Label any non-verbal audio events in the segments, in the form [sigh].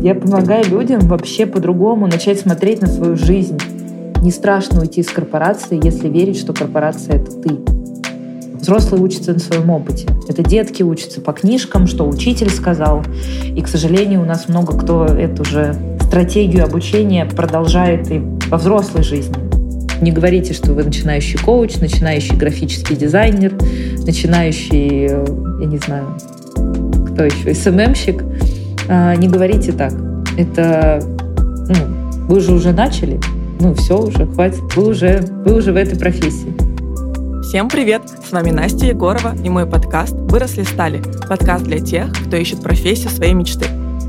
Я помогаю людям вообще по-другому начать смотреть на свою жизнь. Не страшно уйти из корпорации, если верить, что корпорация — это ты. Взрослые учатся на своем опыте. Это детки учатся по книжкам, что учитель сказал. И, к сожалению, у нас много кто эту же стратегию обучения продолжает и во взрослой жизни. Не говорите, что вы начинающий коуч, начинающий графический дизайнер, начинающий, я не знаю, кто еще, СММщик. А, не говорите так. Это, ну, вы же уже начали, ну все уже, хватит, вы уже, вы уже в этой профессии. Всем привет! С вами Настя Егорова и мой подкаст «Выросли стали» – подкаст для тех, кто ищет профессию своей мечты.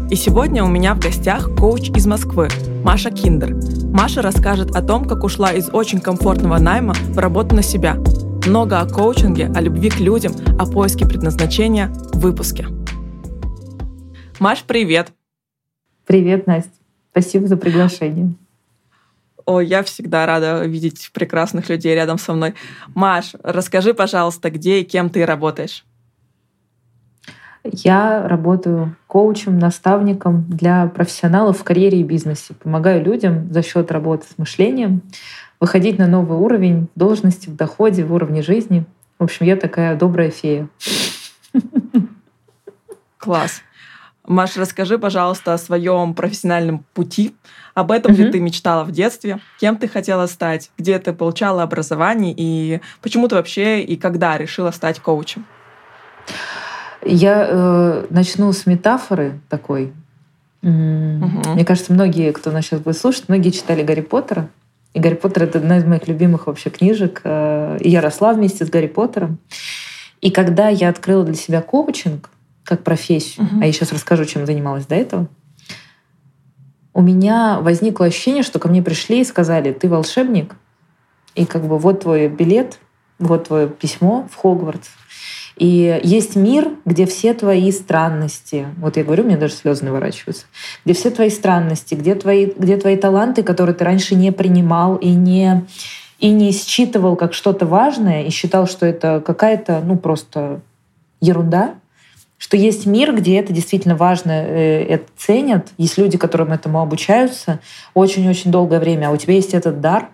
И сегодня у меня в гостях коуч из Москвы Маша Киндер. Маша расскажет о том, как ушла из очень комфортного найма в работу на себя. Много о коучинге, о любви к людям, о поиске предназначения в выпуске. Маш, привет! Привет, Настя. Спасибо за приглашение. О, я всегда рада видеть прекрасных людей рядом со мной. Маш, расскажи, пожалуйста, где и кем ты работаешь? Я работаю коучем, наставником для профессионалов в карьере и бизнесе. Помогаю людям за счет работы с мышлением выходить на новый уровень в должности, в доходе, в уровне жизни. В общем, я такая добрая фея. Класс. Маш, расскажи, пожалуйста, о своем профессиональном пути. Об этом угу. ли ты мечтала в детстве? Кем ты хотела стать? Где ты получала образование? И почему ты вообще и когда решила стать коучем? Я э, начну с метафоры такой. Угу. Мне кажется, многие, кто нас сейчас будет слушать, многие читали Гарри Поттера. И Гарри Поттер — это одна из моих любимых вообще книжек. Э, и я росла вместе с Гарри Поттером. И когда я открыла для себя коучинг, как профессию, угу. а я сейчас расскажу, чем занималась до этого, у меня возникло ощущение, что ко мне пришли и сказали, ты волшебник, и как бы вот твой билет, вот твое письмо в Хогвартс. И есть мир, где все твои странности, вот я говорю, мне даже слезы наворачиваются, где все твои странности, где твои, где твои таланты, которые ты раньше не принимал и не, и не считывал как что-то важное, и считал, что это какая-то, ну, просто ерунда, что есть мир, где это действительно важно, э, это ценят. Есть люди, которым этому обучаются очень-очень долгое время, а у тебя есть этот дар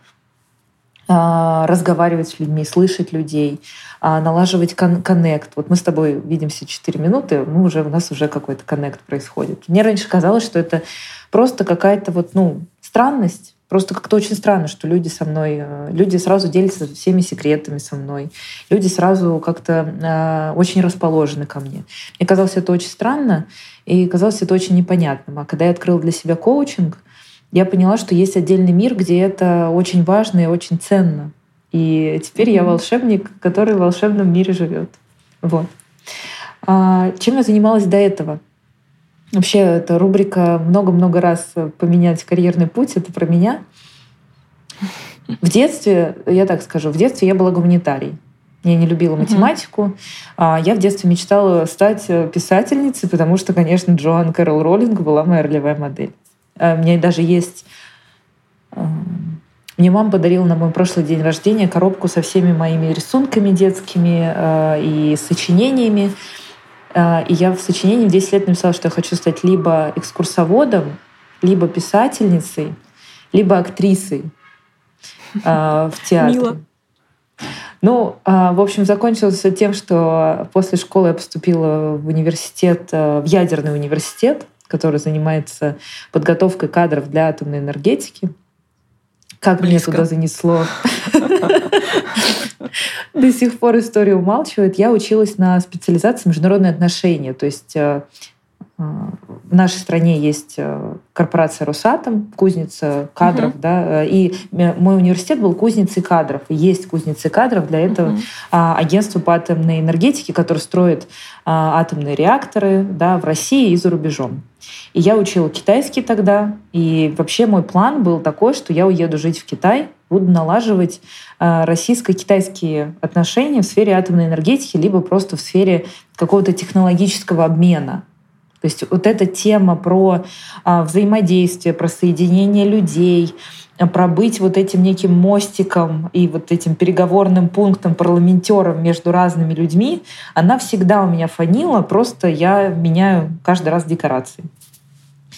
а, разговаривать с людьми, слышать людей, а, налаживать кон- коннект. Вот мы с тобой видимся 4 минуты, мы уже, у нас уже какой-то коннект происходит. Мне раньше казалось, что это просто какая-то вот, ну, странность, Просто как-то очень странно, что люди со мной, э, люди сразу делятся всеми секретами со мной. Люди сразу как-то э, очень расположены ко мне. Мне казалось это очень странно, и казалось это очень непонятным. А когда я открыла для себя коучинг, я поняла, что есть отдельный мир, где это очень важно и очень ценно. И теперь я волшебник, который в волшебном мире живет. Вот. А чем я занималась до этого? Вообще, эта рубрика много-много раз поменять карьерный путь, это про меня. В детстве, я так скажу, в детстве я была гуманитарией. Я не любила математику. Uh-huh. Я в детстве мечтала стать писательницей, потому что, конечно, Джоан Кэрол Роллинг была моя ролевая модель. А, у меня даже есть... А, мне мама подарила на мой прошлый день рождения коробку со всеми моими рисунками детскими и сочинениями. А, и я в сочинении в 10 лет написала, что я хочу стать либо экскурсоводом, либо писательницей, либо актрисой а, в театре. Мило. Ну, а, в общем, закончилось тем, что после школы я поступила в университет, в ядерный университет, который занимается подготовкой кадров для атомной энергетики. Как Близко. меня туда занесло. [laughs] [laughs] До сих пор история умалчивает. Я училась на специализации международные отношения. То есть э, э, в нашей стране есть э, корпорация Росатом, кузница кадров, uh-huh. да, и мой университет был кузницей кадров. И есть кузницы кадров для этого uh-huh. агентство по атомной энергетике, которое строит атомные реакторы да, в России и за рубежом. И я учила китайский тогда, и вообще мой план был такой, что я уеду жить в Китай, буду налаживать российско-китайские отношения в сфере атомной энергетики, либо просто в сфере какого-то технологического обмена. То есть вот эта тема про а, взаимодействие, про соединение людей, про быть вот этим неким мостиком и вот этим переговорным пунктом, парламентером между разными людьми, она всегда у меня фанила, просто я меняю каждый раз декорации.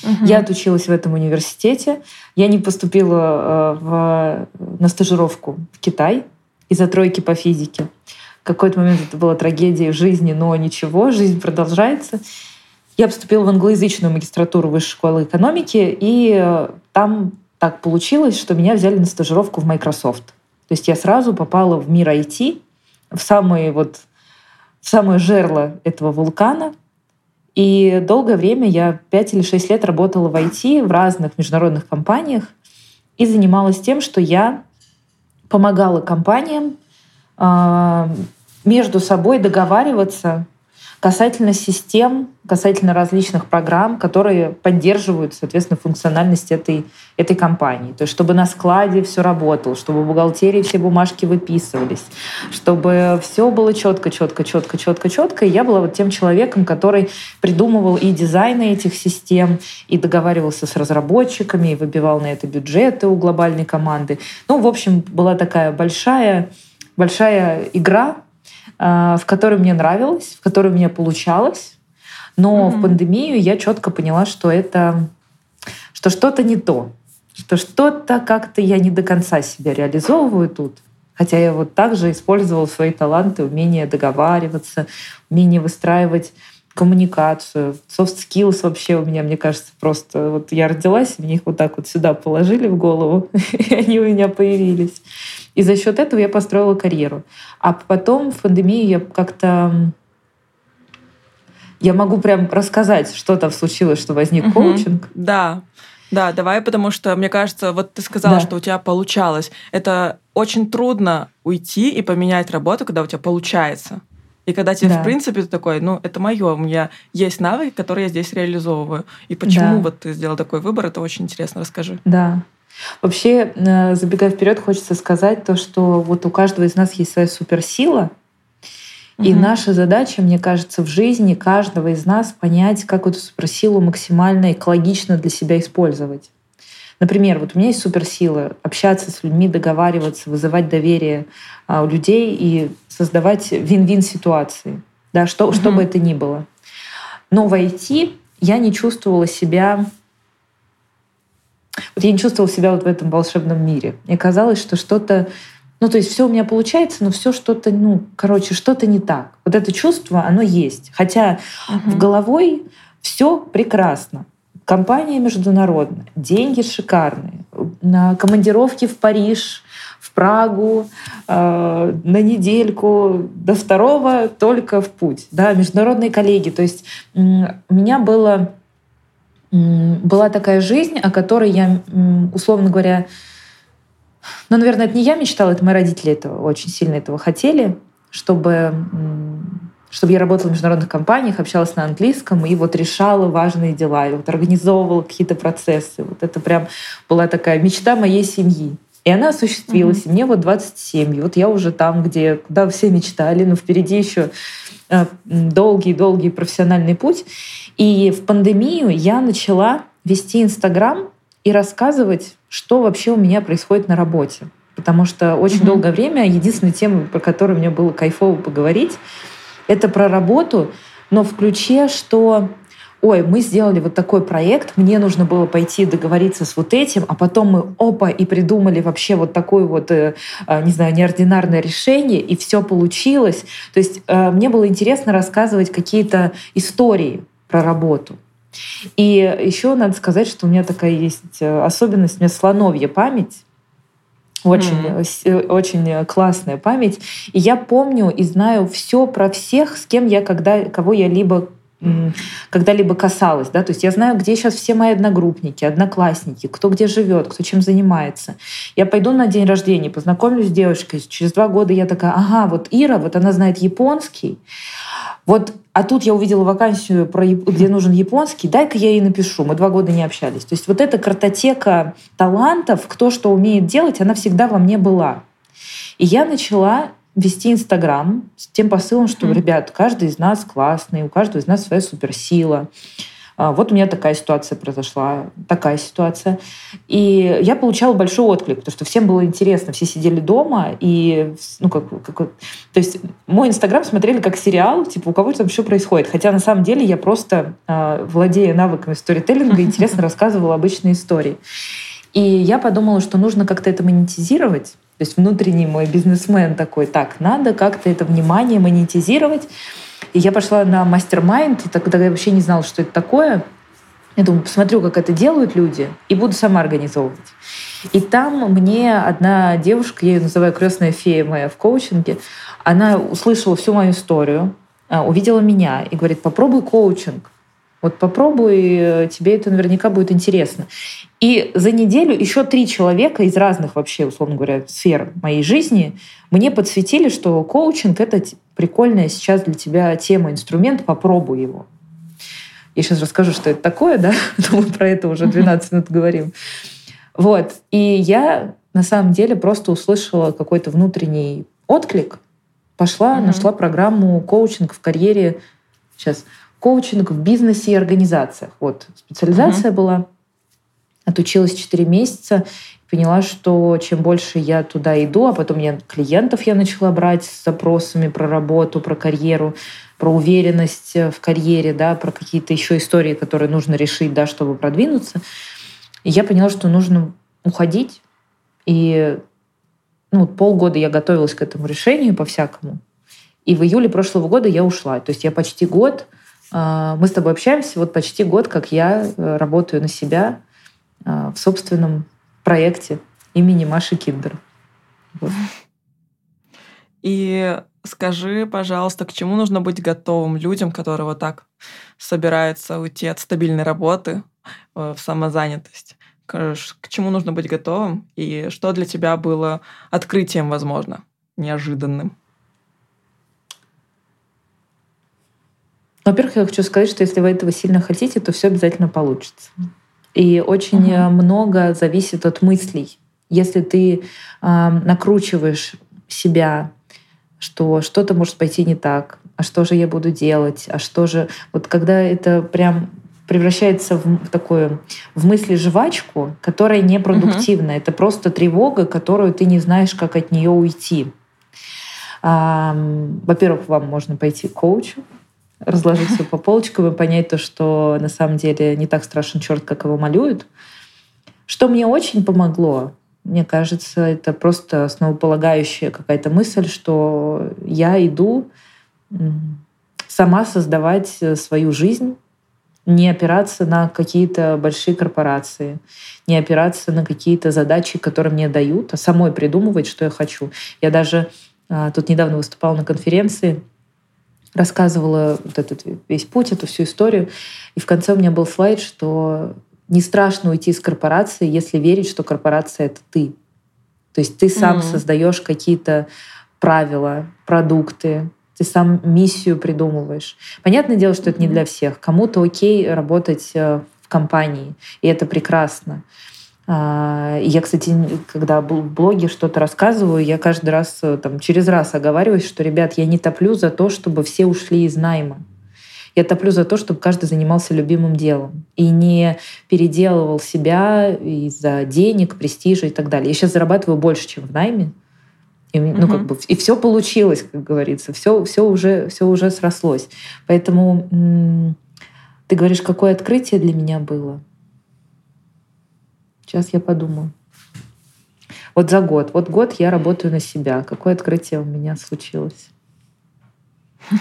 Угу. Я отучилась в этом университете. Я не поступила э, в, на стажировку в Китай из-за тройки по физике. В какой-то момент это была трагедия в жизни, но ничего, жизнь продолжается. Я поступила в англоязычную магистратуру Высшей школы экономики, и э, там так получилось, что меня взяли на стажировку в Microsoft. То есть я сразу попала в мир IT, в самое вот в самое жерло этого вулкана. И долгое время я 5 или 6 лет работала в IT в разных международных компаниях и занималась тем, что я помогала компаниям э, между собой договариваться касательно систем, касательно различных программ, которые поддерживают, соответственно, функциональность этой, этой компании. То есть чтобы на складе все работало, чтобы в бухгалтерии все бумажки выписывались, чтобы все было четко, четко, четко, четко, четко. И я была вот тем человеком, который придумывал и дизайны этих систем, и договаривался с разработчиками, и выбивал на это бюджеты у глобальной команды. Ну, в общем, была такая большая, большая игра, в которой мне нравилось, в которой мне получалось. Но mm-hmm. в пандемию я четко поняла, что это что что-то не то, что что-то как-то я не до конца себя реализовываю тут. Хотя я вот также использовала свои таланты, умение договариваться, умение выстраивать коммуникацию. Soft skills вообще у меня, мне кажется, просто... Вот я родилась, мне их вот так вот сюда положили в голову, [laughs] и они у меня появились. И за счет этого я построила карьеру. А потом в пандемии я как-то я могу прям рассказать, что там случилось, что возник угу. коучинг. Да. Да, давай, потому что, мне кажется, вот ты сказала, да. что у тебя получалось. Это очень трудно уйти и поменять работу, когда у тебя получается. И когда тебе, да. в принципе, ты такой, ну, это мое, у меня есть навыки, которые я здесь реализовываю. И почему да. вот ты сделал такой выбор, это очень интересно, расскажи. Да. Вообще, э, забегая вперед, хочется сказать то, что вот у каждого из нас есть своя суперсила, и угу. наша задача, мне кажется, в жизни каждого из нас понять, как эту суперсилу максимально экологично для себя использовать. Например, вот у меня есть суперсила общаться с людьми, договариваться, вызывать доверие а, у людей и создавать вин-вин ситуации, да, что, угу. что бы это ни было. Но в IT я не чувствовала себя вот я не чувствовала себя вот в этом волшебном мире. Мне казалось, что что-то ну, то есть все у меня получается, но все что-то, ну, короче, что-то не так. Вот это чувство, оно есть. Хотя угу. в головой все прекрасно. Компания международная, деньги шикарные, на командировки в Париж, в Прагу, э, на недельку, до второго только в путь. Да, международные коллеги. То есть у меня было была такая жизнь, о которой я, условно говоря, ну, наверное, это не я мечтала, это мои родители этого очень сильно этого хотели, чтобы, чтобы я работала в международных компаниях, общалась на английском и вот решала важные дела, и вот организовывала какие-то процессы. Вот это прям была такая мечта моей семьи. И она осуществилась. Mm-hmm. И мне вот 27. И вот я уже там, где куда все мечтали, но впереди еще долгий-долгий профессиональный путь. И в пандемию я начала вести Инстаграм и рассказывать, что вообще у меня происходит на работе. Потому что очень mm-hmm. долгое время единственная тема, про которую мне было кайфово поговорить, это про работу, но в ключе, что ой, мы сделали вот такой проект, мне нужно было пойти договориться с вот этим, а потом мы опа и придумали вообще вот такое вот, э, э, не знаю, неординарное решение, и все получилось. То есть э, мне было интересно рассказывать какие-то истории про работу. И еще надо сказать, что у меня такая есть особенность, у меня слоновья память. Очень, mm. очень классная память. И я помню и знаю все про всех, с кем я когда, кого я либо когда-либо касалась. Да? То есть я знаю, где сейчас все мои одногруппники, одноклассники, кто где живет, кто чем занимается. Я пойду на день рождения, познакомлюсь с девушкой. Через два года я такая, ага, вот Ира, вот она знает японский. Вот, а тут я увидела вакансию, про, где нужен японский, дай-ка я ей напишу. Мы два года не общались. То есть вот эта картотека талантов, кто что умеет делать, она всегда во мне была. И я начала вести Инстаграм с тем посылом, что, mm. ребят, каждый из нас классный, у каждого из нас своя суперсила. а, вот у меня такая ситуация произошла, такая ситуация. И я получала большой отклик, потому что всем было интересно, все сидели дома, и, ну, как, как то есть мой Инстаграм смотрели как сериал, типа, у кого там что происходит. Хотя на самом деле я просто, а, владея навыками сторителлинга, интересно [laughs] рассказывала обычные истории. И я подумала, что нужно как-то это монетизировать. То есть внутренний мой бизнесмен такой, так, надо как-то это внимание монетизировать. И я пошла на мастер-майнд, и тогда я вообще не знала, что это такое. Я думаю, посмотрю, как это делают люди, и буду сама организовывать. И там мне одна девушка, я ее называю крестная фея моя в коучинге, она услышала всю мою историю, а, увидела меня и говорит, попробуй коучинг. Вот попробуй, тебе это наверняка будет интересно. И за неделю еще три человека из разных вообще, условно говоря, сфер моей жизни мне подсветили, что коучинг — это прикольная сейчас для тебя тема, инструмент, попробуй его. Я сейчас расскажу, что это такое, да, [laughs] мы про это уже 12 минут говорим. Вот. И я на самом деле просто услышала какой-то внутренний отклик, пошла, нашла программу коучинг в карьере, сейчас, коучинг в бизнесе и организациях. Вот, специализация mm-hmm. была отучилась 4 месяца, поняла, что чем больше я туда иду, а потом я клиентов я начала брать с запросами про работу, про карьеру, про уверенность в карьере, да, про какие-то еще истории, которые нужно решить, да, чтобы продвинуться. И я поняла, что нужно уходить. И ну, полгода я готовилась к этому решению по-всякому. И в июле прошлого года я ушла. То есть я почти год, мы с тобой общаемся, вот почти год, как я э, работаю на себя, а, в собственном проекте имени Маши Киндер. Вот. И скажи, пожалуйста, к чему нужно быть готовым людям, которые вот так собираются уйти от стабильной работы э, в самозанятость? К чему нужно быть готовым? И что для тебя было открытием, возможно, неожиданным? Во-первых, я хочу сказать, что если вы этого сильно хотите, то все обязательно получится. И очень угу. много зависит от мыслей. Если ты э, накручиваешь себя, что что-то может пойти не так, а что же я буду делать, а что же... Вот когда это прям превращается в, такую в мысли жвачку, которая непродуктивна. Угу. Это просто тревога, которую ты не знаешь, как от нее уйти. Во-первых, вам можно пойти к коучу, разложить все по полочкам и понять то, что на самом деле не так страшен черт, как его малюют. Что мне очень помогло, мне кажется, это просто основополагающая какая-то мысль, что я иду сама создавать э, свою жизнь, не опираться на какие-то большие корпорации, не опираться на какие-то задачи, которые мне дают, а самой придумывать, что я хочу. Я даже а, тут недавно выступала на конференции, рассказывала вот этот весь путь, эту всю историю. И в конце у меня был слайд, что не страшно уйти из корпорации, если верить, что корпорация — это ты. То есть ты сам mm-hmm. создаешь какие-то правила, продукты, ты сам миссию придумываешь. Понятное дело, что это не для всех. Кому-то окей работать э, в компании, и это прекрасно. А, я, кстати, когда был в блоге что-то рассказываю, я каждый раз э, там, через раз оговариваюсь, что, ребят, я не топлю за то, чтобы все ушли из найма. Я топлю за то, чтобы каждый занимался любимым делом и не переделывал себя из-за денег, престижа и так далее. Я сейчас зарабатываю больше, чем в найме. И, ну, угу. как бы, и все получилось, как говорится, все, все, уже, все уже срослось. Поэтому ты говоришь, какое открытие для меня было? Сейчас я подумаю. Вот за год. Вот год я работаю на себя. Какое открытие у меня случилось? [laughs]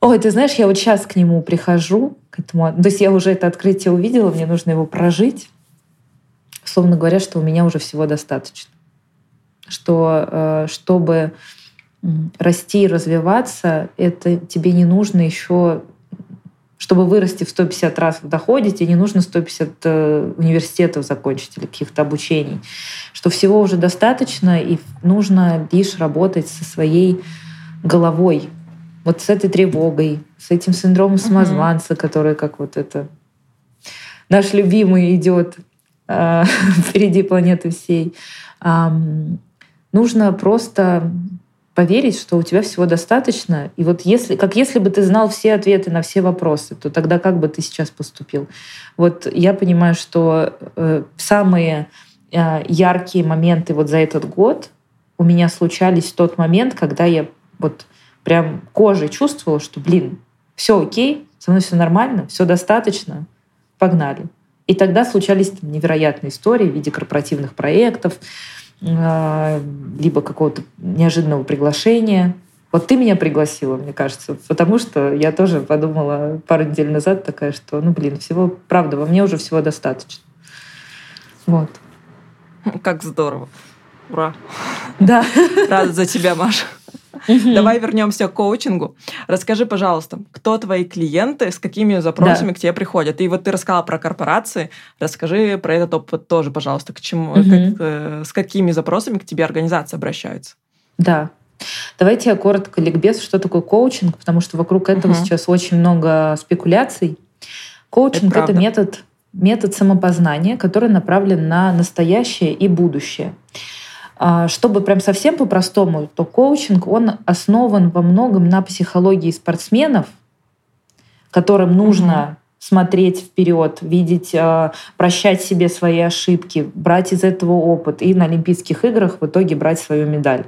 Ой, ты знаешь, я вот сейчас к нему прихожу, к этому. То есть я уже это открытие увидела, мне нужно его прожить. Словно говоря, что у меня уже всего достаточно. Что э, чтобы расти и развиваться, это тебе не нужно еще чтобы вырасти в 150 раз в доходе, тебе не нужно 150 э, университетов закончить или каких-то обучений. Что всего уже достаточно, и нужно лишь работать со своей головой. Вот с этой тревогой, с этим синдромом самозванца, угу. который как вот это наш любимый идет э, [laughs] впереди планеты всей. Э, нужно просто поверить, что у тебя всего достаточно. И вот если, как если бы ты знал все ответы на все вопросы, то тогда как бы ты сейчас поступил? Вот я понимаю, что э, самые э, яркие моменты вот за этот год у меня случались в тот момент, когда я вот прям кожей чувствовала, что, блин, все окей, со мной все нормально, все достаточно, погнали. И тогда случались там, невероятные истории в виде корпоративных проектов, либо какого-то неожиданного приглашения. Вот ты меня пригласила, мне кажется, потому что я тоже подумала пару недель назад такая, что, ну, блин, всего, правда, во мне уже всего достаточно. Вот. Как здорово. Ура. Да. Рада за тебя, Маша. Давай вернемся к коучингу. Расскажи, пожалуйста, кто твои клиенты, с какими запросами да. к тебе приходят? И вот ты рассказала про корпорации. Расскажи про этот опыт тоже, пожалуйста. К чему, как, э, с какими запросами к тебе организации обращаются? Да. Давайте я коротко ликбез, что такое коучинг, потому что вокруг этого угу. сейчас очень много спекуляций. Коучинг это, это метод, метод самопознания, который направлен на настоящее и будущее. А, чтобы прям совсем по-простому, то коучинг, он основан во многом на психологии спортсменов, которым нужно mm смотреть вперед, видеть, а, прощать себе свои ошибки, брать из этого опыт и на Олимпийских играх в итоге брать свою медаль.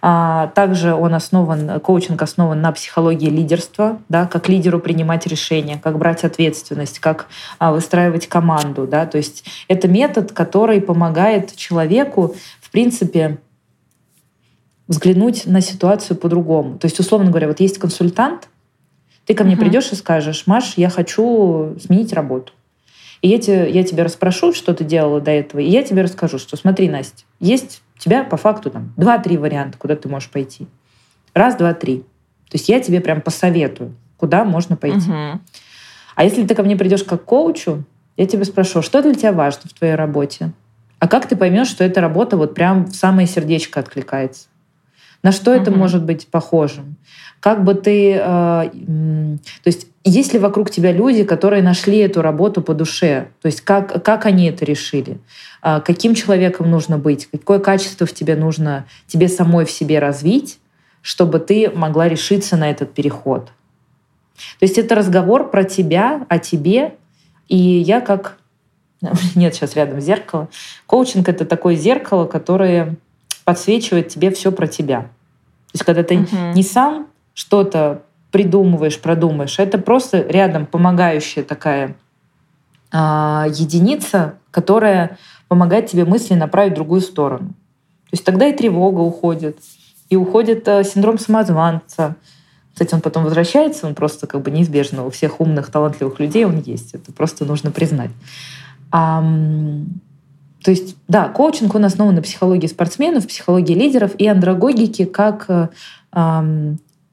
А, также он основан, коучинг основан на психологии лидерства, да, как лидеру принимать решения, как брать ответственность, как выстраивать команду. Да, то есть это метод, который помогает человеку, принципе, взглянуть на ситуацию по-другому. То есть, условно говоря, вот есть консультант, ты ко мне uh-huh. придешь и скажешь, Маш, я хочу сменить работу. И я, тебе, я тебя расспрошу, что ты делала до этого, и я тебе расскажу, что смотри, Настя, есть у тебя по факту там два-три варианта, куда ты можешь пойти. Раз, два, три. То есть я тебе прям посоветую, куда можно пойти. Угу. А если ты ко мне придешь как коучу, я тебя спрошу, что для тебя важно в твоей работе? А как ты поймешь, что эта работа вот прям в самое сердечко откликается? На что угу. это может быть похожим? Как бы ты... Э, то есть есть ли вокруг тебя люди, которые нашли эту работу по душе? То есть как, как они это решили? А, каким человеком нужно быть, какое качество в тебе нужно тебе самой в себе развить, чтобы ты могла решиться на этот переход. То есть это разговор про тебя, о тебе, и я как... [laughs] Нет сейчас рядом зеркало. Коучинг — это такое зеркало, которое подсвечивает тебе все про тебя. То есть когда ты угу. не сам что-то придумываешь, продумаешь, это просто рядом помогающая такая а, единица, которая помогает тебе мысли направить в другую сторону. То есть тогда и тревога уходит, и уходит э, синдром самозванца. Кстати, он потом возвращается, он просто как бы неизбежно у всех умных, талантливых людей он есть. Это просто нужно признать. А, то есть, да, коучинг, он основан на психологии спортсменов, психологии лидеров и андрогогике как а,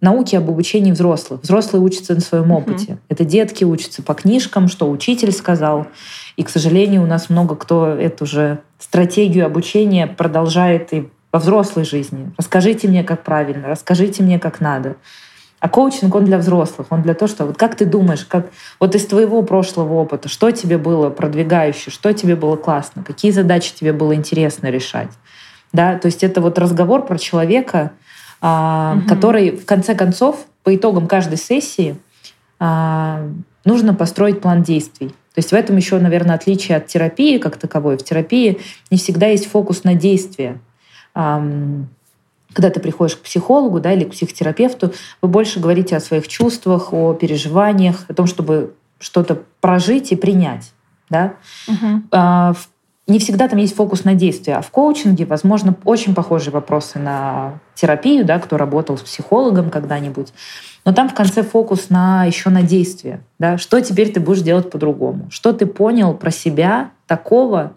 науки об обучении взрослых. Взрослые учатся на своем опыте. Mm-hmm. Это детки учатся по книжкам, что учитель сказал. И, к сожалению, у нас много кто эту же стратегию обучения продолжает и во взрослой жизни. Расскажите мне, как правильно, расскажите мне, как надо. А коучинг, он для взрослых, он для того, что вот как ты думаешь, как вот из твоего прошлого опыта, что тебе было продвигающее, что тебе было классно, какие задачи тебе было интересно решать. Да, то есть это вот разговор про человека, угу. который в конце концов по итогам каждой сессии а, нужно построить план действий. То есть в этом еще, наверное, отличие от терапии как таковой. В терапии не всегда есть фокус на действие. Когда ты приходишь к психологу да, или к психотерапевту, вы больше говорите о своих чувствах, о переживаниях, о том, чтобы что-то прожить и принять. Да? Угу. Не всегда там есть фокус на действие, а в коучинге, возможно, очень похожие вопросы на терапию, да, кто работал с психологом когда-нибудь. Но там в конце фокус на еще на действие. Да? Что теперь ты будешь делать по-другому? Что ты понял про себя такого,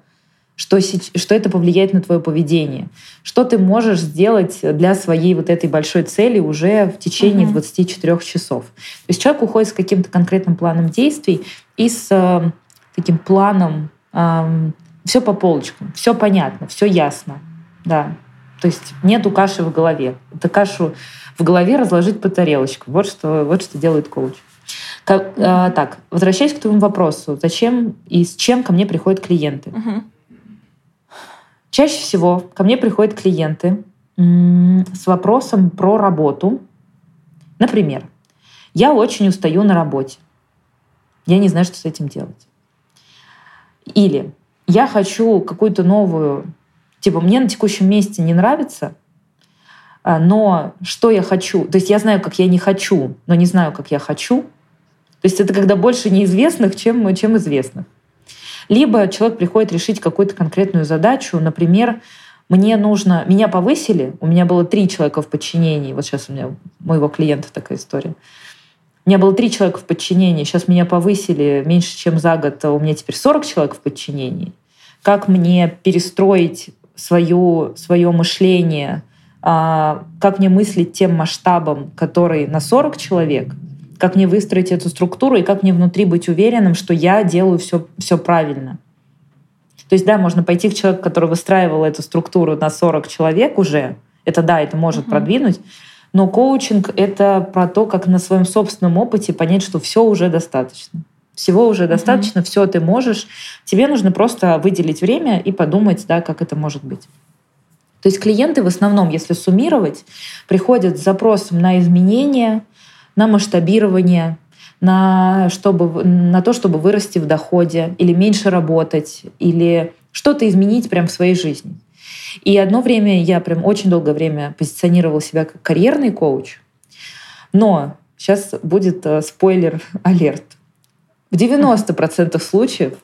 что, что это повлияет на твое поведение? Что ты можешь сделать для своей вот этой большой цели уже в течение угу. 24 часов? То есть человек уходит с каким-то конкретным планом действий и с э, таким планом э, все по полочкам, все понятно, все ясно. Да. То есть нету каши в голове. Это кашу в голове разложить по тарелочкам. Вот что, вот что делает коуч. Как, э, так, возвращаясь к твоему вопросу, зачем и с чем ко мне приходят клиенты? Угу. Чаще всего ко мне приходят клиенты с вопросом про работу. Например, я очень устаю на работе. Я не знаю, что с этим делать. Или я хочу какую-то новую, типа мне на текущем месте не нравится, а, но что я хочу, то есть я знаю, как я не хочу, но не знаю, как я хочу. То есть это когда больше неизвестных, чем, чем известных. Либо человек приходит решить какую-то конкретную задачу, например, мне нужно, меня повысили, у меня было три человека в подчинении, вот сейчас у меня моего клиента такая история. У меня было три человека в подчинении, сейчас меня повысили меньше, чем за год, а у меня теперь 40 человек в подчинении. Как мне перестроить свое, свое мышление, а, как мне мыслить тем масштабом, который на 40 человек, как мне выстроить эту структуру и как мне внутри быть уверенным, что я делаю все, все правильно. То есть, да, можно пойти к человеку, который выстраивал эту структуру на 40 человек уже. Это да, это может uh-huh. продвинуть. Но коучинг — это про то, как на своем собственном опыте понять, что все уже достаточно. Всего уже достаточно, uh-huh. все ты можешь. Тебе нужно просто выделить время и подумать, да, как это может быть. То есть клиенты в основном, если суммировать, приходят с запросом на изменения, на масштабирование, на, чтобы, на то, чтобы вырасти в доходе или меньше работать, или что-то изменить прямо в своей жизни. И одно время я прям очень долгое время позиционировала себя как карьерный коуч. Но сейчас будет э, спойлер-алерт. [laughs] В 90% случаев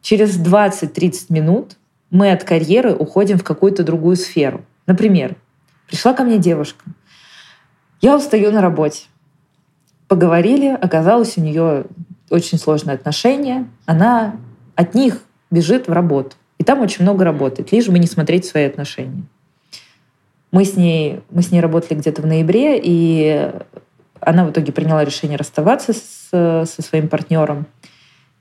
через 20-30 минут мы от карьеры уходим в какую-то другую сферу. Например, пришла ко мне девушка. Я устаю на работе. Поговорили, оказалось у нее очень сложные отношения. Она от них бежит в работу. И там очень много работает, лишь бы не смотреть свои отношения. Мы с ней, мы с ней работали где-то в ноябре, и она в итоге приняла решение расставаться с, со своим партнером.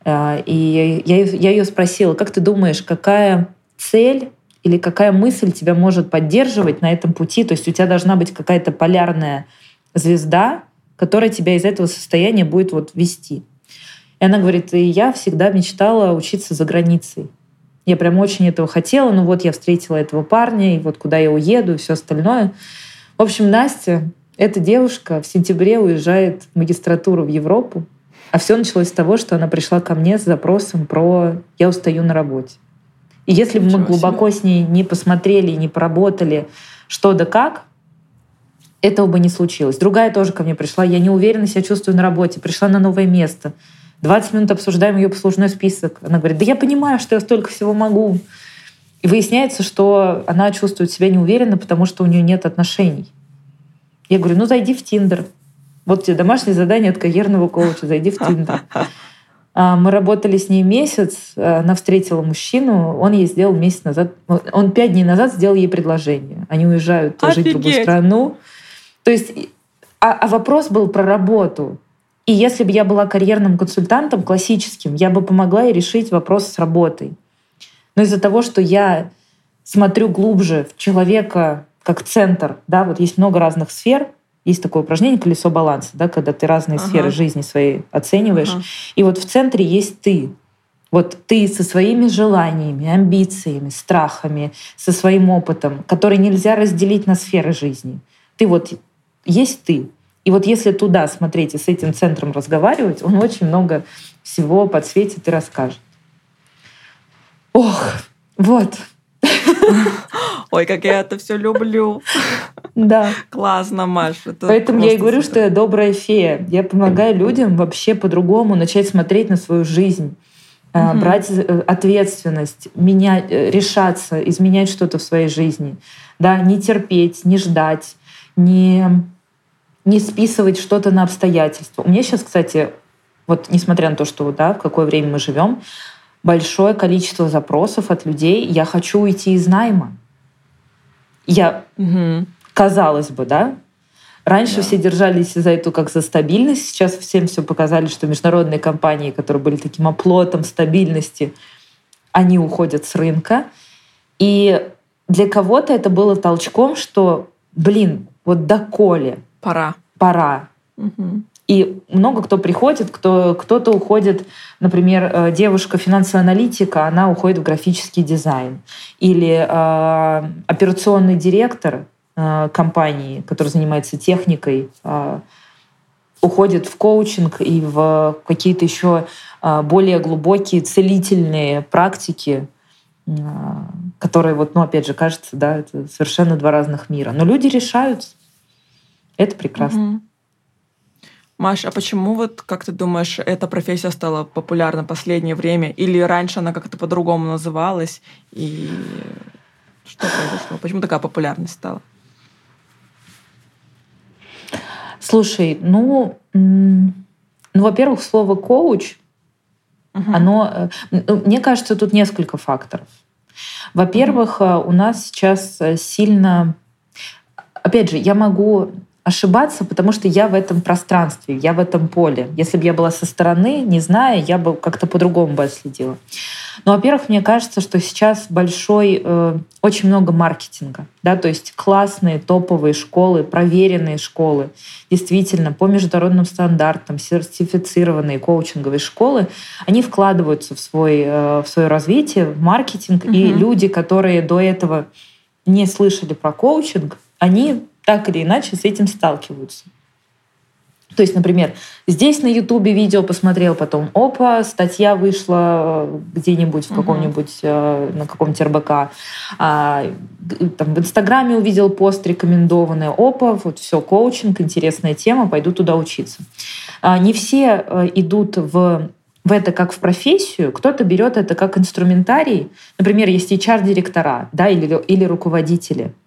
А, и я, я ее спросила, как ты думаешь, какая цель или какая мысль тебя может поддерживать на этом пути? То есть у тебя должна быть какая-то полярная звезда, которая тебя из этого состояния будет вот вести. И она говорит, и я всегда мечтала учиться за границей. Я прям очень этого хотела, но вот я встретила этого парня, и вот куда я уеду, и все остальное. В общем, Настя, эта девушка в сентябре уезжает в магистратуру в Европу, а все началось с того, что она пришла ко мне с запросом про «я устаю на работе». И если бы мы глубоко с ней не посмотрели, не поработали, что да как, этого бы не случилось. Другая тоже ко мне пришла. Я не уверенно себя чувствую на работе. Пришла на новое место. 20 минут обсуждаем ее послужной список. Она говорит, да я понимаю, что я столько всего могу. И выясняется, что она чувствует себя неуверенно, потому что у нее нет отношений. Я говорю, ну зайди в Тиндер. Вот тебе домашнее задание от карьерного коуча. Зайди в Тиндер. А, мы работали с ней месяц, она встретила мужчину, он ей сделал месяц назад, он пять дней назад сделал ей предложение. Они уезжают Офигеть. жить в другую страну. То есть, а, а вопрос был про работу. И если бы я была карьерным консультантом классическим, я бы помогла ей решить вопрос с работой. Но из-за того, что я смотрю глубже в человека как центр, да, вот есть много разных сфер, есть такое упражнение «Колесо баланса», да, когда ты разные ага. сферы жизни своей оцениваешь. Ага. И вот в центре есть ты. Вот ты со своими желаниями, амбициями, страхами, со своим опытом, который нельзя разделить на сферы жизни. Ты вот есть ты. И вот если туда смотреть и с этим центром разговаривать, он очень много всего подсветит и расскажет. Ох, вот. Ой, как я это все люблю. Да. Классно, Маша. Поэтому я и говорю, супер. что я добрая фея. Я помогаю людям вообще по-другому начать смотреть на свою жизнь угу. брать э, ответственность, менять, э, решаться, изменять что-то в своей жизни. Да, не терпеть, не ждать, не не списывать что-то на обстоятельства. У меня сейчас, кстати, вот несмотря на то, что да, в какое время мы живем, большое количество запросов от людей. Я хочу уйти из найма. Я, угу. казалось бы, да, Раньше да. все держались за эту как за стабильность, сейчас всем все показали, что международные компании, которые были таким оплотом стабильности, они уходят с рынка. И для кого-то это было толчком, что, блин, вот доколе Пора. Пора. Угу. И много кто приходит, кто, кто-то уходит, например, э, девушка финансовая аналитика, она уходит в графический дизайн. Или э, операционный директор э, компании, который занимается техникой, э, уходит в коучинг и в какие-то еще э, более глубокие целительные практики, э, которые, вот, ну, опять же, кажется, да, это совершенно два разных мира. Но люди решаются. Это прекрасно. Угу. Маш, а почему вот, как ты думаешь, эта профессия стала популярна в последнее время? Или раньше она как-то по-другому называлась? И что произошло? Почему такая популярность стала? Слушай, ну, ну во-первых, слово коуч, угу. оно, э, ну, мне кажется, тут несколько факторов. Во-первых, угу. у нас сейчас э, сильно, опять же, я могу ошибаться, потому что я в этом пространстве, я в этом поле. Если бы я была со стороны, не зная, я бы как-то по-другому бы отследила. Но, во-первых, мне кажется, что сейчас большой, э, очень много маркетинга, да, то есть классные топовые школы, проверенные школы, действительно по международным стандартам, сертифицированные коучинговые школы, они вкладываются в, свой, э, в свое развитие, в маркетинг, угу. и люди, которые до этого не слышали про коучинг, они так или иначе с этим сталкиваются. То есть, например, здесь на Ютубе видео посмотрел, потом, опа, статья вышла где-нибудь в каком-нибудь, uh на каком-нибудь РБК, а, там, в Инстаграме увидел пост рекомендованный, опа, вот все, коучинг, интересная тема, пойду туда учиться. А, не все э, идут в в это как в профессию, кто-то берет это как инструментарий. Например, есть HR-директора да, или, или руководители —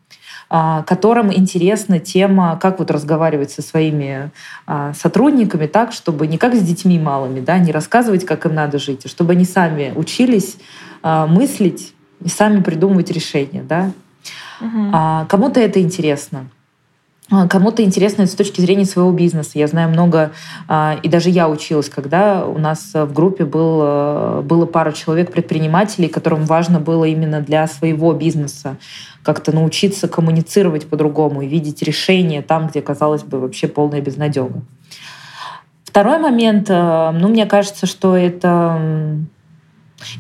которым интересна тема, как вот разговаривать со своими а, сотрудниками так, чтобы не как с детьми малыми, да, не рассказывать, как им надо жить, а чтобы они сами учились а, мыслить и сами придумывать решения, да. Угу. Кому-то это интересно. А, кому-то интересно это с точки зрения своего бизнеса. Я знаю много, а, и даже я училась, когда у нас в группе был, э, было пара человек, предпринимателей, которым важно было именно для своего бизнеса как-то научиться коммуницировать по-другому и видеть решения там, где, казалось бы, вообще полная безнадега. Второй момент, ну, мне кажется, что это...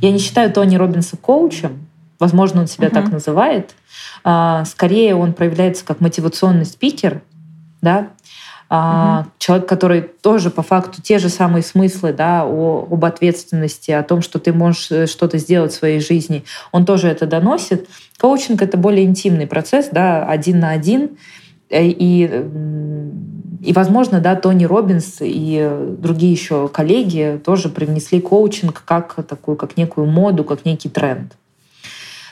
Я не считаю Тони Робинса коучем, возможно, он себя uh-huh. так называет, а, скорее он проявляется как мотивационный спикер, да, Uh-huh. Человек, который тоже по факту те же самые смыслы да, о, об ответственности, о том, что ты можешь э, что-то сделать в своей жизни, он тоже это доносит. Коучинг — это более интимный процесс, да, один на один. Э, и, и, возможно, да, Тони Робинс и другие еще коллеги тоже привнесли коучинг как такую, как некую моду, как некий тренд.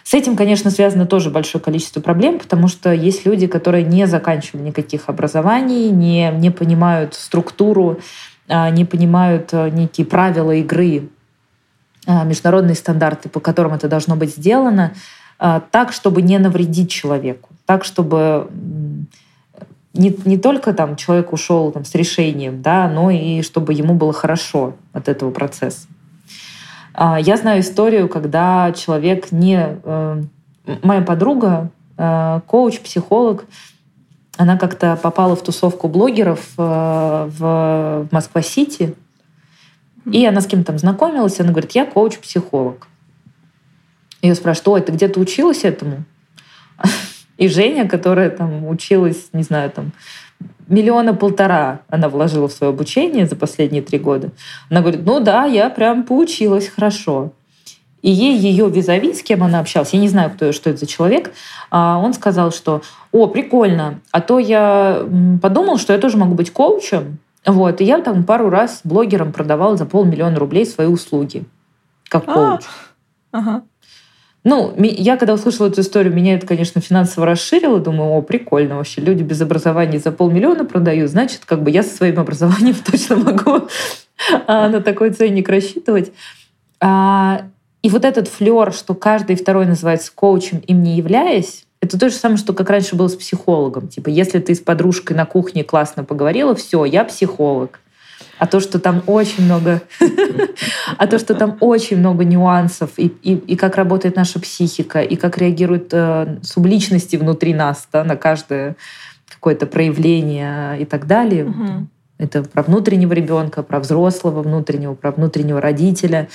С этим, конечно, связано тоже большое количество проблем, потому что есть люди, которые не заканчивали никаких образований, не, не понимают структуру, а, не понимают а, некие правила игры, а, международные стандарты, по которым это должно быть сделано, так, чтобы не навредить человеку, так, чтобы не, не только там человек ушел там, с решением, да, но и чтобы ему было хорошо от этого процесса. А, я знаю историю, когда человек не... Э, моя подруга, э, коуч, психолог, она как-то попала в тусовку блогеров э, в Москва-Сити, и она с кем-то там знакомилась, она говорит, я коуч-психолог. Ее спрашивают, ой, ты где-то училась этому? [laughs] И Женя, которая там училась, не знаю, там миллиона полтора она вложила в свое обучение за последние три года. Она говорит, ну да, я прям поучилась хорошо. И ей ее визави, с кем она общалась, я не знаю, кто, что это за человек, а он сказал, что «О, прикольно, а то я подумал, что я тоже могу быть коучем, вот, и я там пару раз блогерам продавал за полмиллиона рублей свои услуги как а, коуч». А, ага. Ну, я когда услышала эту историю, меня это, конечно, финансово расширило. Думаю, о, прикольно вообще. Люди без образования за полмиллиона продают. Значит, как бы я со своим образованием [laughs] точно могу а, на такой ценник рассчитывать. А, и вот этот флер, что каждый второй называется коучем, им не являясь, это то же самое, что как раньше было с психологом. Типа, если ты с подружкой на кухне классно поговорила, все, я психолог а то, что там очень много, [laughs] а то, что там очень много нюансов, и, и, и как работает наша психика, и как реагируют э, субличности внутри нас да, на каждое какое-то проявление и так далее. Угу. Это про внутреннего ребенка, про взрослого внутреннего, про внутреннего родителя.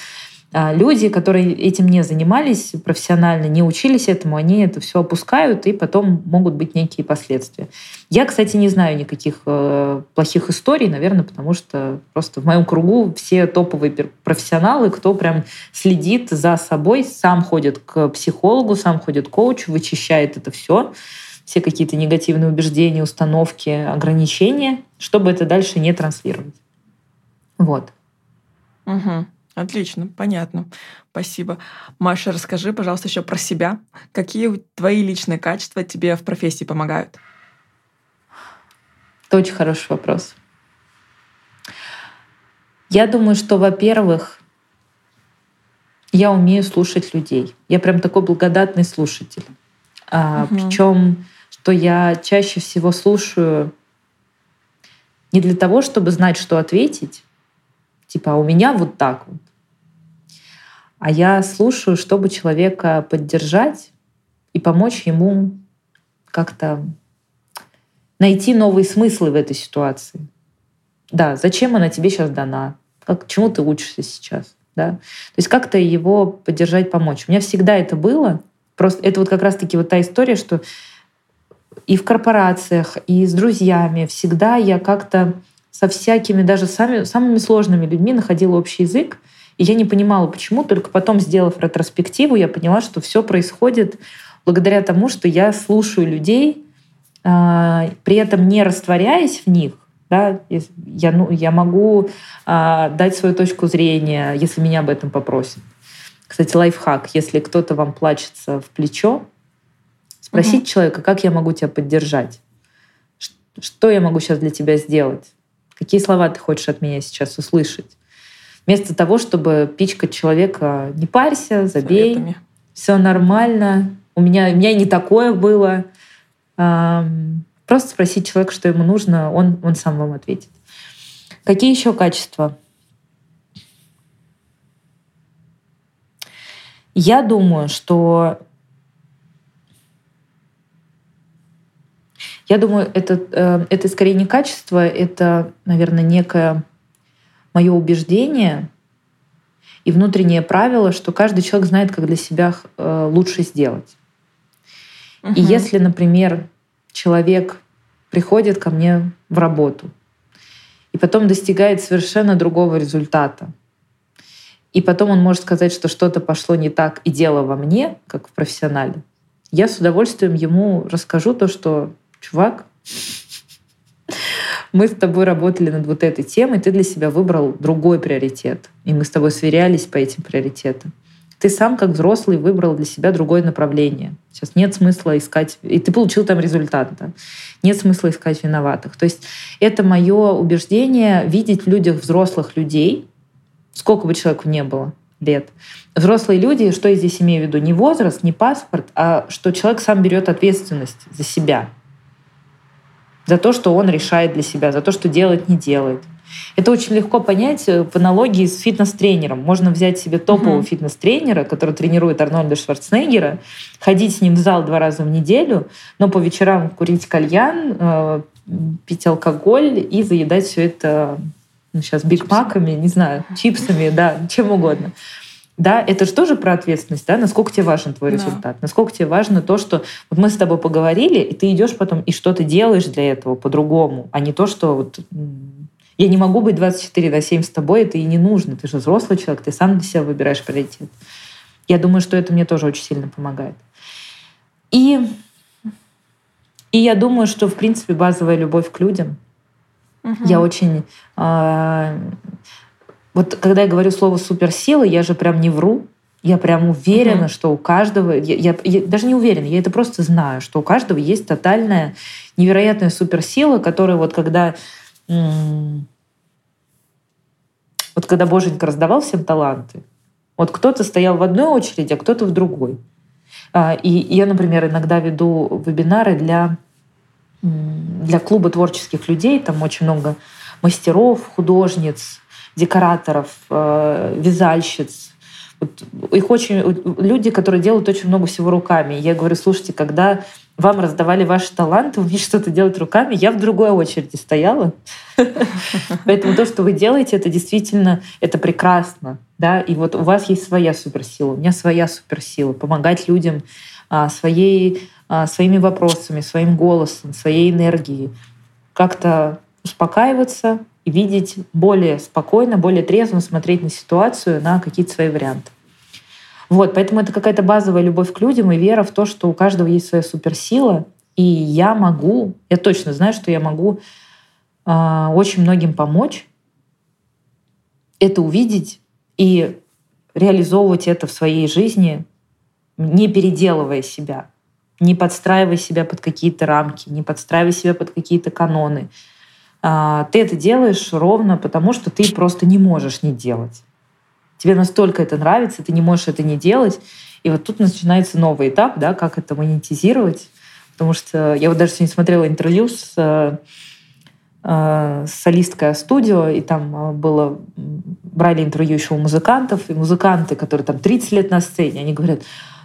А люди, которые этим не занимались профессионально, не учились этому, они это все опускают, и потом могут быть некие последствия. Я, кстати, не знаю никаких э, плохих историй, наверное, потому что просто в моем кругу все топовые профессионалы, кто прям следит за собой, сам ходит к психологу, сам ходит к коучу, вычищает это все, все какие-то негативные убеждения, установки, ограничения, чтобы это дальше не транслировать. Вот. Угу. Отлично, понятно. Спасибо. Маша, расскажи, пожалуйста, еще про себя. Какие твои личные качества тебе в профессии помогают? Это очень хороший вопрос. Я думаю, что, во-первых, я умею слушать людей. Я прям такой благодатный слушатель. А, угу. Причем, что я чаще всего слушаю не для того, чтобы знать, что ответить, Типа, а у меня вот так вот. А я слушаю, чтобы человека поддержать и помочь ему как-то найти новые смыслы в этой ситуации. Да, зачем она тебе сейчас дана? Как, чему ты учишься сейчас? Да? То есть как-то его поддержать, помочь. У меня всегда это было. Просто это вот как раз-таки вот та история, что и в корпорациях, и с друзьями всегда я как-то со всякими, даже сами, самыми сложными людьми находила общий язык. И я не понимала, почему. Только потом, сделав ретроспективу, я поняла, что все происходит благодаря тому, что я слушаю людей, а, при этом не растворяясь в них. Да, я, ну, я могу а, дать свою точку зрения, если меня об этом попросят. Кстати, лайфхак. Если кто-то вам плачется в плечо, спросить угу. человека, как я могу тебя поддержать. Что я могу сейчас для тебя сделать? Какие слова ты хочешь от меня сейчас услышать? Вместо того, чтобы пичкать человека, не парься, забей, Советами. все нормально. У меня, у меня и не такое было. Просто спросить человека, что ему нужно, он, он сам вам ответит. Какие еще качества? Я думаю, что Я думаю, это, э, это скорее не качество, это, наверное, некое мое убеждение и внутреннее правило, что каждый человек знает, как для себя э, лучше сделать. Угу. И если, например, человек приходит ко мне в работу и потом достигает совершенно другого результата, и потом он может сказать, что что-то пошло не так и дело во мне, как в профессионале, я с удовольствием ему расскажу то, что чувак, мы с тобой работали над вот этой темой, ты для себя выбрал другой приоритет. И мы с тобой сверялись по этим приоритетам. Ты сам, как взрослый, выбрал для себя другое направление. Сейчас нет смысла искать... И ты получил там результат. Да? Нет смысла искать виноватых. То есть это мое убеждение видеть в людях взрослых людей, сколько бы человеку не было лет. Взрослые люди, что я здесь имею в виду, не возраст, не паспорт, а что человек сам берет ответственность за себя за то, что он решает для себя, за то, что делает, не делает. Это очень легко понять э, в аналогии с фитнес-тренером. Можно взять себе топового uh-huh. фитнес-тренера, который тренирует Арнольда Шварценеггера, ходить с ним в зал два раза в неделю, но по вечерам курить кальян, э, пить алкоголь и заедать все это ну, сейчас бигмаками, не знаю, чипсами, да, чем угодно да, это же тоже про ответственность, да, насколько тебе важен твой да. результат, насколько тебе важно то, что вот мы с тобой поговорили, и ты идешь потом и что ты делаешь для этого по-другому, а не то, что вот я не могу быть 24 на 7 с тобой, это и не нужно, ты же взрослый человек, ты сам для себя выбираешь приоритет. Я думаю, что это мне тоже очень сильно помогает. И, и я думаю, что, в принципе, базовая любовь к людям. Угу. Я очень э, вот когда я говорю слово суперсила, я же прям не вру. Я прям уверена, mm-hmm. что у каждого, я, я, я даже не уверена, я это просто знаю, что у каждого есть тотальная, невероятная суперсила, которая вот когда м- вот когда Боженька раздавал всем таланты, вот кто-то стоял в одной очереди, а кто-то в другой. А, и я, например, иногда веду вебинары для, для клуба творческих людей, там очень много мастеров, художниц, декораторов, э, вязальщиц. Вот их очень люди, которые делают очень много всего руками. Я говорю, слушайте, когда вам раздавали ваши таланты, умеете [laughs] что-то делать руками. Я в другой очереди стояла. [laughs] Поэтому то, что вы делаете, это действительно, это прекрасно. Да? И вот у вас есть своя суперсила, у меня своя суперсила. Помогать людям а, своей, а, своими вопросами, своим голосом, своей энергией. Как-то успокаиваться видеть более спокойно, более трезво смотреть на ситуацию, на какие-то свои варианты. Вот, поэтому это какая-то базовая любовь к людям и вера в то, что у каждого есть своя суперсила, и я могу, я точно знаю, что я могу э, очень многим помочь, это увидеть и реализовывать это в своей жизни, не переделывая себя, не подстраивая себя под какие-то рамки, не подстраивая себя под какие-то каноны. Э, ты это делаешь ровно потому, что ты просто не можешь не делать тебе настолько это нравится, ты не можешь это не делать. И вот тут начинается новый этап, да, как это монетизировать. Потому что я вот даже сегодня смотрела интервью с, э, с солисткой студио, и там э, было, брали интервью еще у музыкантов, и музыканты, которые там 30 лет на сцене, они говорят,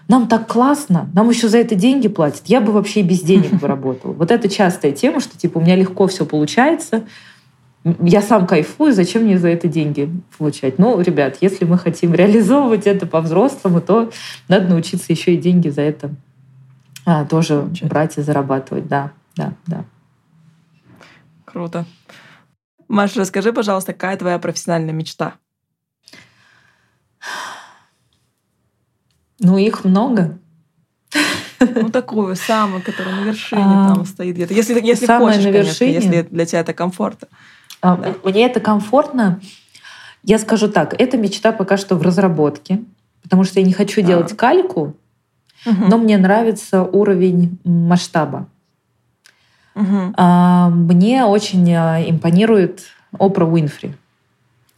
нам так классно, нам еще за это деньги платят, я бы вообще без денег бы [laughs] работал. Вот это частая тема, что типа у меня легко все получается, я сам кайфую, зачем мне за это деньги получать? Ну, ребят, если мы хотим реализовывать это по-взрослому, то надо научиться еще и деньги за это а, тоже Получать. брать и зарабатывать. Да, да, да. Круто. Маша, расскажи, пожалуйста, какая твоя профессиональная мечта? Ну, их много. Ну, такую, самую, которая на вершине а, там стоит где-то. Если, если Самая хочешь, на вершине. конечно, если для тебя это комфортно. А, да. Мне это комфортно. Я скажу так, эта мечта пока что в разработке, потому что я не хочу а. делать кальку, угу. но мне нравится уровень масштаба. Угу. Мне очень а, импонирует Опра Уинфри.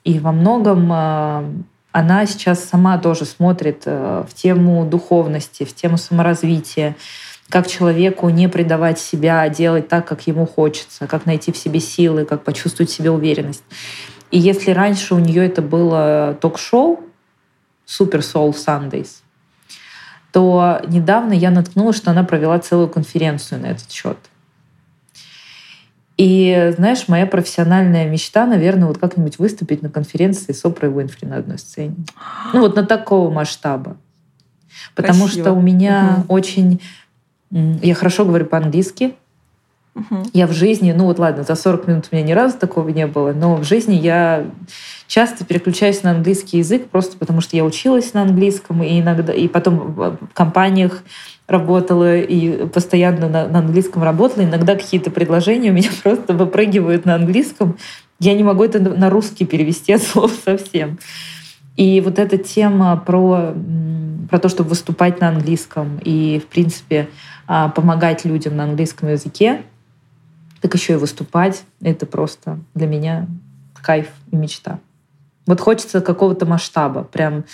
И во многом она сейчас сама тоже смотрит э, в тему духовности, в тему саморазвития, как человеку не предавать себя, а делать так, как ему хочется, как найти в себе силы, как почувствовать в себе уверенность. И если раньше у нее это было ток-шоу Super Soul Sundays, то недавно я наткнулась, что она провела целую конференцию на этот счет. И, знаешь, моя профессиональная мечта, наверное, вот как-нибудь выступить на конференции с Опрой Уинфри на одной сцене. Ну вот на такого масштаба. Потому Красиво. что у меня угу. очень я хорошо говорю по-английски. Угу. Я в жизни, ну вот ладно, за 40 минут у меня ни разу такого не было, но в жизни я часто переключаюсь на английский язык просто потому, что я училась на английском и иногда и потом в компаниях работала и постоянно на, на английском работала. Иногда какие-то предложения у меня [laughs] просто выпрыгивают на английском. Я не могу это на русский перевести от слов совсем. И вот эта тема про, про то, чтобы выступать на английском и, в принципе, а, помогать людям на английском языке, так еще и выступать, это просто для меня кайф и мечта. Вот хочется какого-то масштаба, прям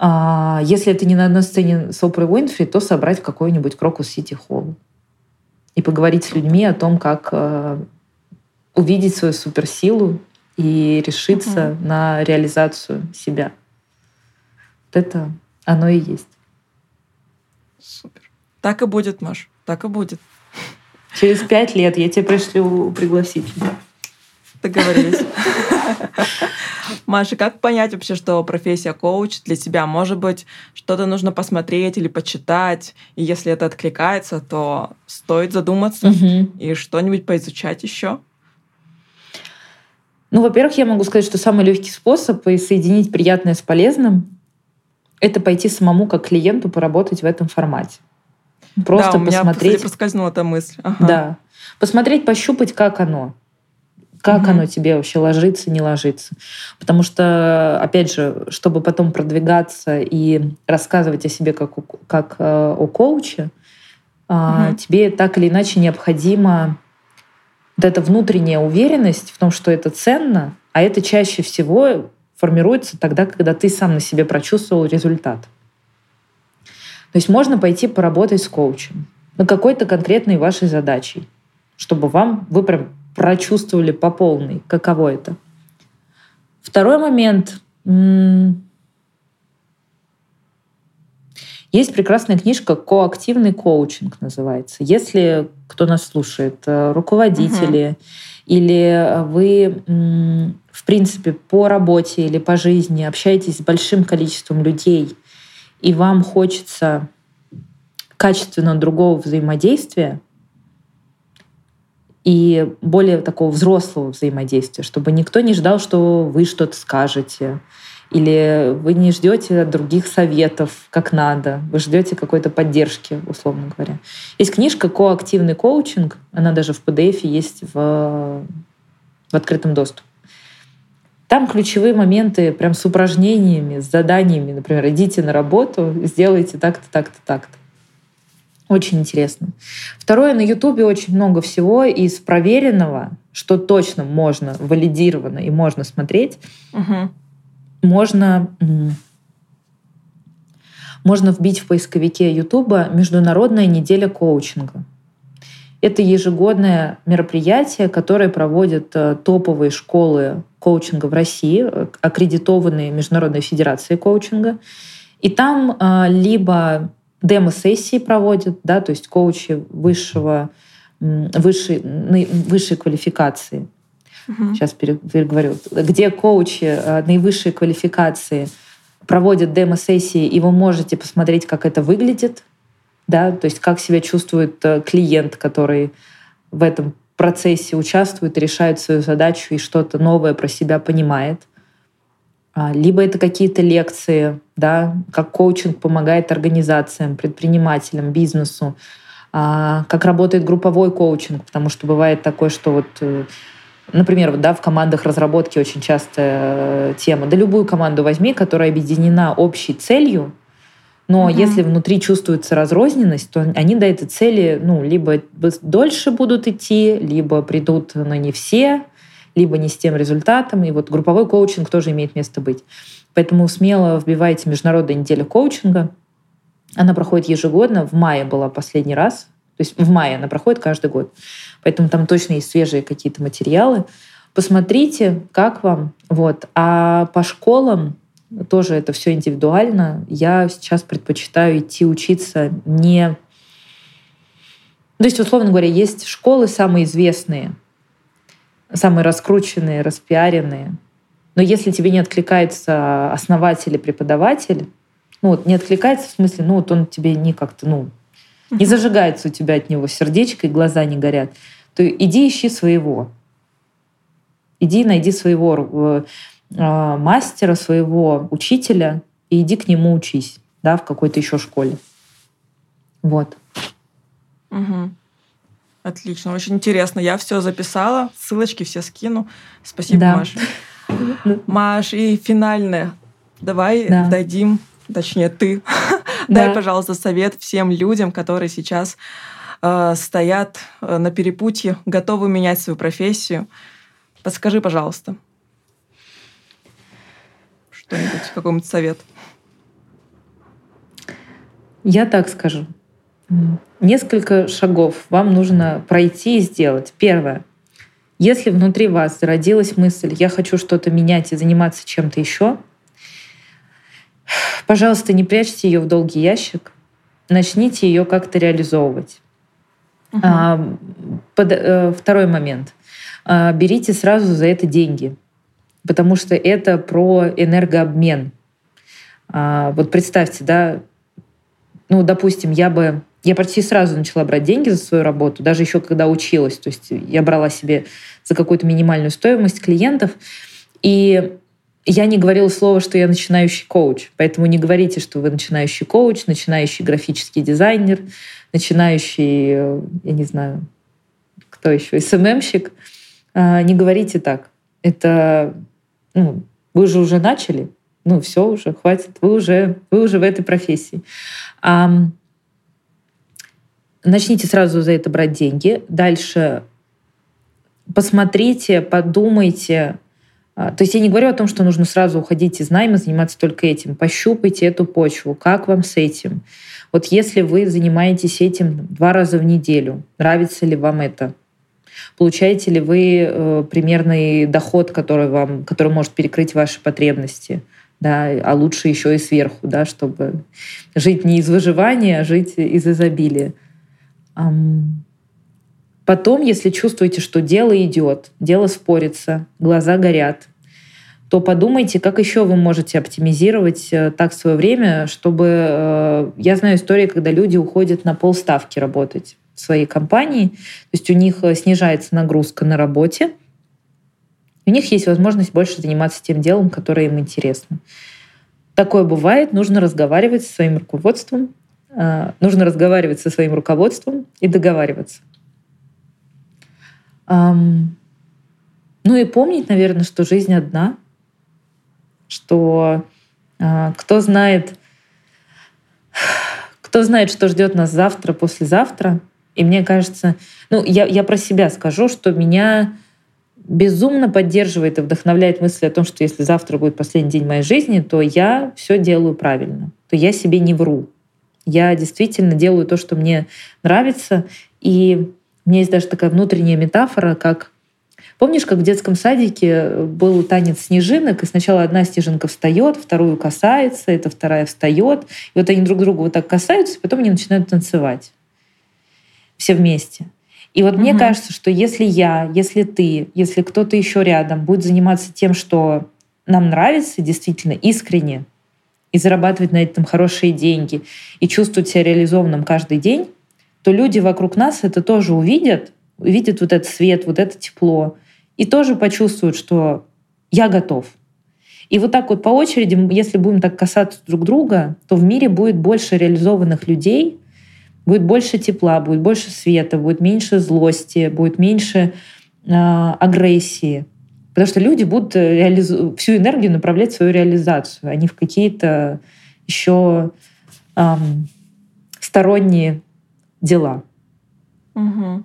а, если это не на одной сцене с Опрой Уинфри, то собрать в какой-нибудь Крокус Сити Холл и поговорить с людьми о том, как а, увидеть свою суперсилу и решиться угу. на реализацию себя. Вот это оно и есть. Супер. Так и будет, Маш, так и будет. Через пять лет я тебе пришлю пригласительно. Договорились. [laughs] Маша, как понять вообще, что профессия коуч для тебя? Может быть, что-то нужно посмотреть или почитать, и если это откликается, то стоит задуматься угу. и что-нибудь поизучать еще? Ну, во-первых, я могу сказать, что самый легкий способ соединить приятное с полезным — это пойти самому как клиенту поработать в этом формате. Просто да, у меня, посмотреть. Кстати, проскользнула эта мысль. Ага. Да. Посмотреть, пощупать, как оно. Как угу. оно тебе вообще ложится, не ложится. Потому что, опять же, чтобы потом продвигаться и рассказывать о себе как, как э, о коуче, угу. тебе так или иначе необходимо вот эта внутренняя уверенность в том, что это ценно, а это чаще всего формируется тогда, когда ты сам на себе прочувствовал результат. То есть можно пойти поработать с коучем на какой-то конкретной вашей задачей, чтобы вам вы прям прочувствовали по полной, каково это. Второй момент. Есть прекрасная книжка «Коактивный коучинг» называется. Если кто нас слушает, э, руководители угу. или вы, в принципе, по работе или по жизни общаетесь с большим количеством людей, и вам хочется качественно другого взаимодействия и более такого взрослого взаимодействия, чтобы никто не ждал, что вы что-то скажете, или вы не ждете других советов, как надо, вы ждете какой-то поддержки, условно говоря. Есть книжка «Коактивный коучинг», она даже в PDF есть в, в открытом доступе. Там ключевые моменты прям с упражнениями, с заданиями. Например, идите на работу, сделайте так-то, так-то, так-то. Очень интересно. Второе, на Ютубе очень много всего из проверенного, что точно можно, валидировано и можно смотреть. Угу можно, можно вбить в поисковике Ютуба «Международная неделя коучинга». Это ежегодное мероприятие, которое проводят э, топовые школы коучинга в России, э, аккредитованные Международной Федерацией коучинга. И там э, либо демо-сессии проводят, да, то есть коучи высшего, высшей, высшей квалификации, угу. сейчас переговорю, где коучи э, наивысшей квалификации проводят демо-сессии, и вы можете посмотреть, как это выглядит, да, то есть как себя чувствует э, клиент, который в этом процессе участвует, решает свою задачу и что-то новое про себя понимает. А, либо это какие-то лекции, да, как коучинг помогает организациям, предпринимателям, бизнесу, а, как работает групповой коучинг, потому что бывает такое, что вот э, Например, да, в командах разработки очень частая э, тема. Да любую команду возьми, которая объединена общей целью, но угу. если внутри чувствуется разрозненность, то они до этой цели ну, либо дольше будут идти, либо придут на не все, либо не с тем результатом. И вот групповой коучинг тоже имеет место быть. Поэтому смело вбивайте Международная неделя коучинга. Она проходит ежегодно. В мае была последний раз. То есть в мае она проходит каждый год. Поэтому там точно есть свежие какие-то материалы. Посмотрите, как вам. Вот. А по школам тоже это все индивидуально. Я сейчас предпочитаю идти учиться не... То есть, условно говоря, есть школы самые известные, самые раскрученные, распиаренные. Но если тебе не откликается основатель и преподаватель, ну вот не откликается в смысле, ну вот он тебе не как-то, ну, не зажигается у тебя от него сердечко и глаза не горят, то иди ищи своего. Иди найди своего э, мастера, своего учителя и иди к нему учись, да, в какой-то еще школе. Вот. Угу. Отлично, очень интересно. Я все записала, ссылочки все скину. Спасибо, да. Маш. [laughs] Маш, и финальное. Давай да. дадим, точнее, ты [laughs] Дай, пожалуйста, совет всем людям, которые сейчас э, стоят э, на перепутье, готовы менять свою профессию. Подскажи, пожалуйста, что-нибудь, какой-нибудь совет. Я так скажу. Несколько шагов вам нужно пройти и сделать. Первое. Если внутри вас зародилась мысль «я хочу что-то менять и заниматься чем-то еще», Пожалуйста, не прячьте ее в долгий ящик, начните ее как-то реализовывать. Угу. А, под, а, второй момент. А, берите сразу за это деньги, потому что это про энергообмен. А, вот представьте, да, ну, допустим, я бы я почти сразу начала брать деньги за свою работу, даже еще когда училась. То есть я брала себе за какую-то минимальную стоимость клиентов. И я не говорила слово, что я начинающий коуч, поэтому не говорите, что вы начинающий коуч, начинающий графический дизайнер, начинающий, я не знаю, кто еще, СММщик. А, не говорите так. Это, ну, вы же уже начали, ну, все уже, хватит, вы уже, вы уже в этой профессии. Начните сразу за это брать деньги. Дальше посмотрите, подумайте, а, то есть я не говорю о том, что нужно сразу уходить из найма, заниматься только этим. Пощупайте эту почву. Как вам с этим? Вот если вы занимаетесь этим два раза в неделю, нравится ли вам это? Получаете ли вы э, примерный доход, который, вам, который может перекрыть ваши потребности? да, а лучше еще и сверху, да, чтобы жить не из выживания, а жить из изобилия. Потом, если чувствуете, что дело идет, дело спорится, глаза горят, то подумайте, как еще вы можете оптимизировать э, так свое время, чтобы... Э, я знаю истории, когда люди уходят на полставки работать в своей компании, то есть у них э, снижается нагрузка на работе, у них есть возможность больше заниматься тем делом, которое им интересно. Такое бывает, нужно разговаривать со своим руководством, нужно разговаривать со своим руководством и договариваться. Ну и помнить, наверное, что жизнь одна — что э, кто знает, кто знает, что ждет нас завтра, послезавтра. И мне кажется, ну, я, я про себя скажу, что меня безумно поддерживает и вдохновляет мысль о том, что если завтра будет последний день моей жизни, то я все делаю правильно, то я себе не вру. Я действительно делаю то, что мне нравится. И у меня есть даже такая внутренняя метафора, как Помнишь, как в детском садике был танец снежинок, и сначала одна снежинка встает, вторую касается, эта вторая встает, и вот они друг друга вот так касаются, и потом они начинают танцевать все вместе. И вот угу. мне кажется, что если я, если ты, если кто-то еще рядом будет заниматься тем, что нам нравится действительно искренне, и зарабатывать на этом хорошие деньги, и чувствовать себя реализованным каждый день, то люди вокруг нас это тоже увидят, увидят вот этот свет, вот это тепло, и тоже почувствуют, что я готов. И вот так вот по очереди, если будем так касаться друг друга, то в мире будет больше реализованных людей, будет больше тепла, будет больше света, будет меньше злости, будет меньше э, агрессии. Потому что люди будут э, реализу... всю энергию направлять в свою реализацию, а не в какие-то еще эм, сторонние дела. Угу.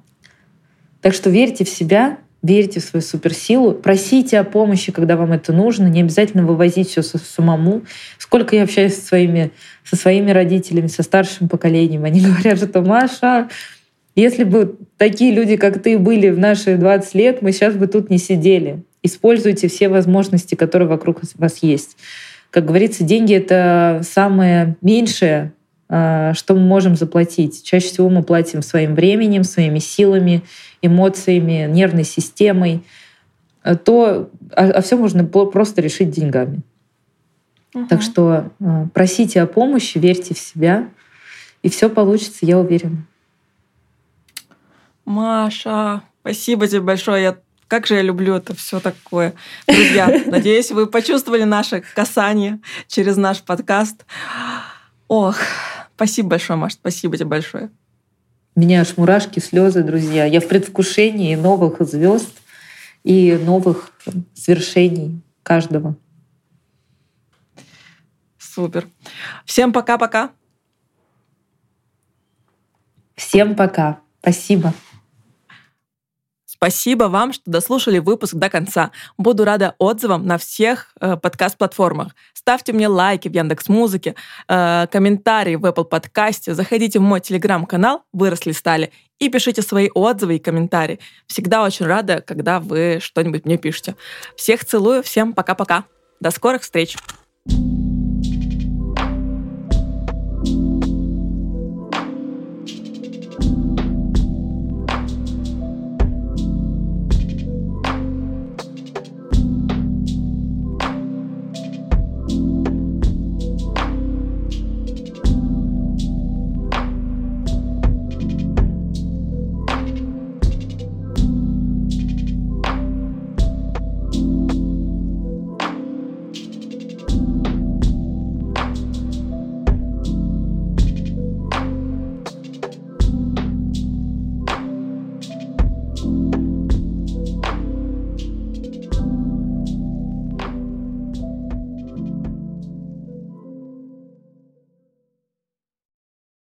Так что верьте в себя, верьте в свою суперсилу, просите о помощи, когда вам это нужно, не обязательно вывозить все самому. Сколько я общаюсь со своими, со своими родителями, со старшим поколением, они [laughs] говорят, что Маша, если бы такие люди, как ты, были в наши 20 лет, мы сейчас бы тут не сидели. Используйте все возможности, которые вокруг вас есть. Как говорится, деньги — это самое меньшее, а, что мы можем заплатить. Чаще всего мы платим своим временем, своими силами эмоциями, нервной системой, э, то а, а все можно просто решить деньгами. Угу. Так что э, просите о помощи, верьте в себя, и все получится, я уверена. Маша, спасибо тебе большое. Я как же я люблю это все такое. Друзья, [laughs] надеюсь, вы почувствовали наше касание через наш подкаст. Ох, спасибо большое, Маша, спасибо тебе большое меня аж мурашки, слезы, друзья. Я в предвкушении новых звезд и новых свершений каждого. Супер. Всем пока-пока. Всем пока. Спасибо. Спасибо вам, что дослушали выпуск до конца. Буду рада отзывам на всех э, подкаст-платформах. Ставьте мне лайки в Яндекс Музыке, э, комментарии в Apple подкасте, заходите в мой телеграм-канал «Выросли стали» и пишите свои отзывы и комментарии. Всегда очень рада, когда вы что-нибудь мне пишете. Всех целую, всем пока-пока. До скорых встреч! thank you